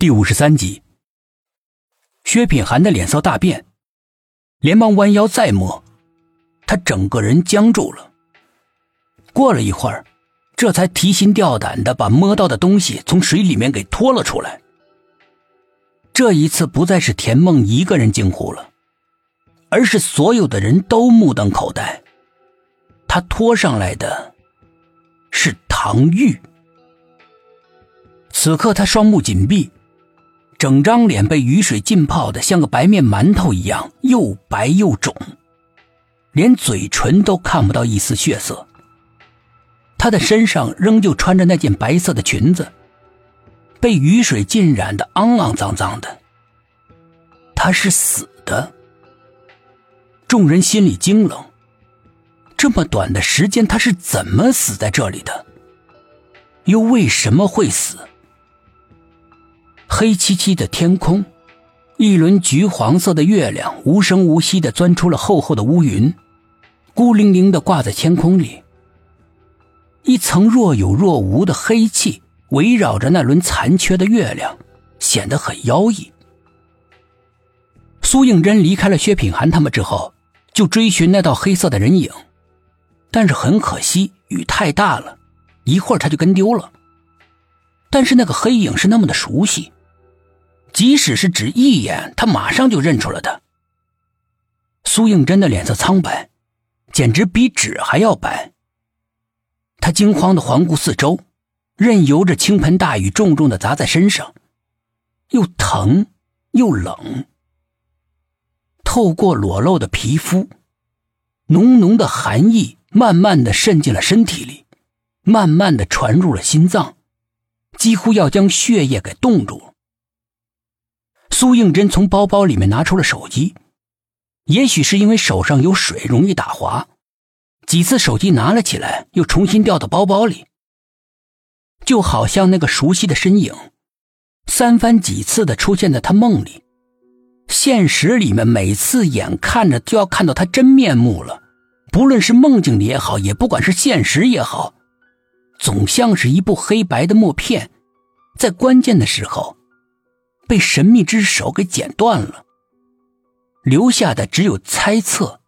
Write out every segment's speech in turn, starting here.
第五十三集，薛品涵的脸色大变，连忙弯腰再摸，他整个人僵住了。过了一会儿，这才提心吊胆的把摸到的东西从水里面给拖了出来。这一次不再是田梦一个人惊呼了，而是所有的人都目瞪口呆。他拖上来的是唐玉。此刻他双目紧闭。整张脸被雨水浸泡的像个白面馒头一样，又白又肿，连嘴唇都看不到一丝血色。他的身上仍旧穿着那件白色的裙子，被雨水浸染的肮肮脏脏的。他是死的。众人心里惊冷，这么短的时间，他是怎么死在这里的？又为什么会死？黑漆漆的天空，一轮橘黄色的月亮无声无息的钻出了厚厚的乌云，孤零零的挂在天空里。一层若有若无的黑气围绕着那轮残缺的月亮，显得很妖异。苏应真离开了薛品涵他们之后，就追寻那道黑色的人影，但是很可惜，雨太大了，一会儿他就跟丢了。但是那个黑影是那么的熟悉。即使是只一眼，他马上就认出了他。苏应真的脸色苍白，简直比纸还要白。他惊慌的环顾四周，任由着倾盆大雨重重的砸在身上，又疼又冷。透过裸露的皮肤，浓浓的寒意慢慢的渗进了身体里，慢慢的传入了心脏，几乎要将血液给冻住了。苏应真从包包里面拿出了手机，也许是因为手上有水容易打滑，几次手机拿了起来，又重新掉到包包里，就好像那个熟悉的身影，三番几次的出现在他梦里，现实里面每次眼看着就要看到他真面目了，不论是梦境里也好，也不管是现实也好，总像是一部黑白的默片，在关键的时候。被神秘之手给剪断了，留下的只有猜测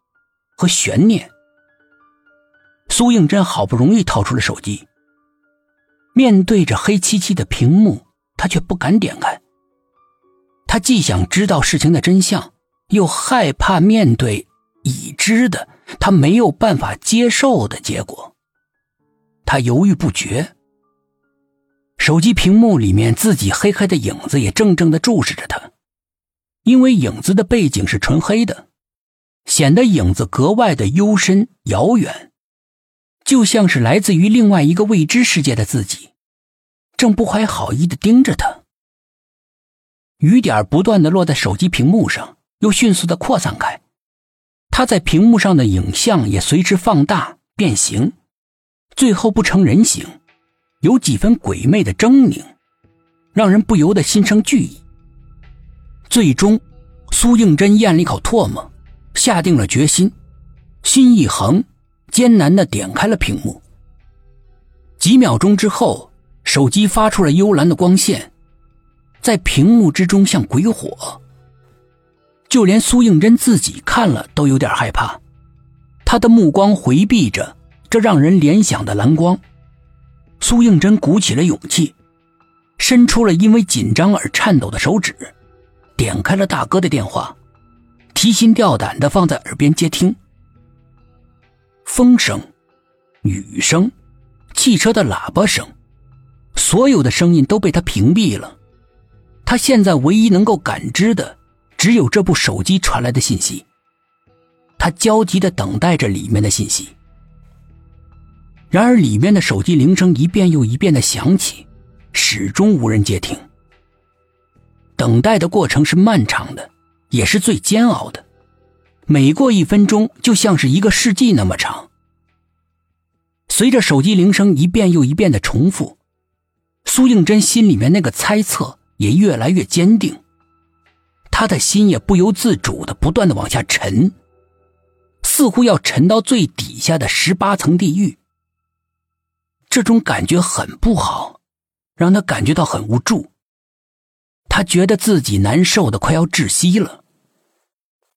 和悬念。苏应真好不容易掏出了手机，面对着黑漆漆的屏幕，他却不敢点开。他既想知道事情的真相，又害怕面对已知的他没有办法接受的结果。他犹豫不决。手机屏幕里面，自己黑黑的影子也怔怔的注视着他，因为影子的背景是纯黑的，显得影子格外的幽深遥远，就像是来自于另外一个未知世界的自己，正不怀好意的盯着他。雨点不断的落在手机屏幕上，又迅速的扩散开，他在屏幕上的影像也随之放大变形，最后不成人形。有几分鬼魅的狰狞，让人不由得心生惧意。最终，苏应真咽了一口唾沫，下定了决心，心一横，艰难的点开了屏幕。几秒钟之后，手机发出了幽蓝的光线，在屏幕之中像鬼火。就连苏应真自己看了都有点害怕，他的目光回避着这让人联想的蓝光。苏应真鼓起了勇气，伸出了因为紧张而颤抖的手指，点开了大哥的电话，提心吊胆的放在耳边接听。风声、雨声、汽车的喇叭声，所有的声音都被他屏蔽了。他现在唯一能够感知的，只有这部手机传来的信息。他焦急的等待着里面的信息。然而，里面的手机铃声一遍又一遍的响起，始终无人接听。等待的过程是漫长的，也是最煎熬的。每过一分钟，就像是一个世纪那么长。随着手机铃声一遍又一遍的重复，苏应真心里面那个猜测也越来越坚定，他的心也不由自主的不断的往下沉，似乎要沉到最底下的十八层地狱。这种感觉很不好，让他感觉到很无助。他觉得自己难受的快要窒息了。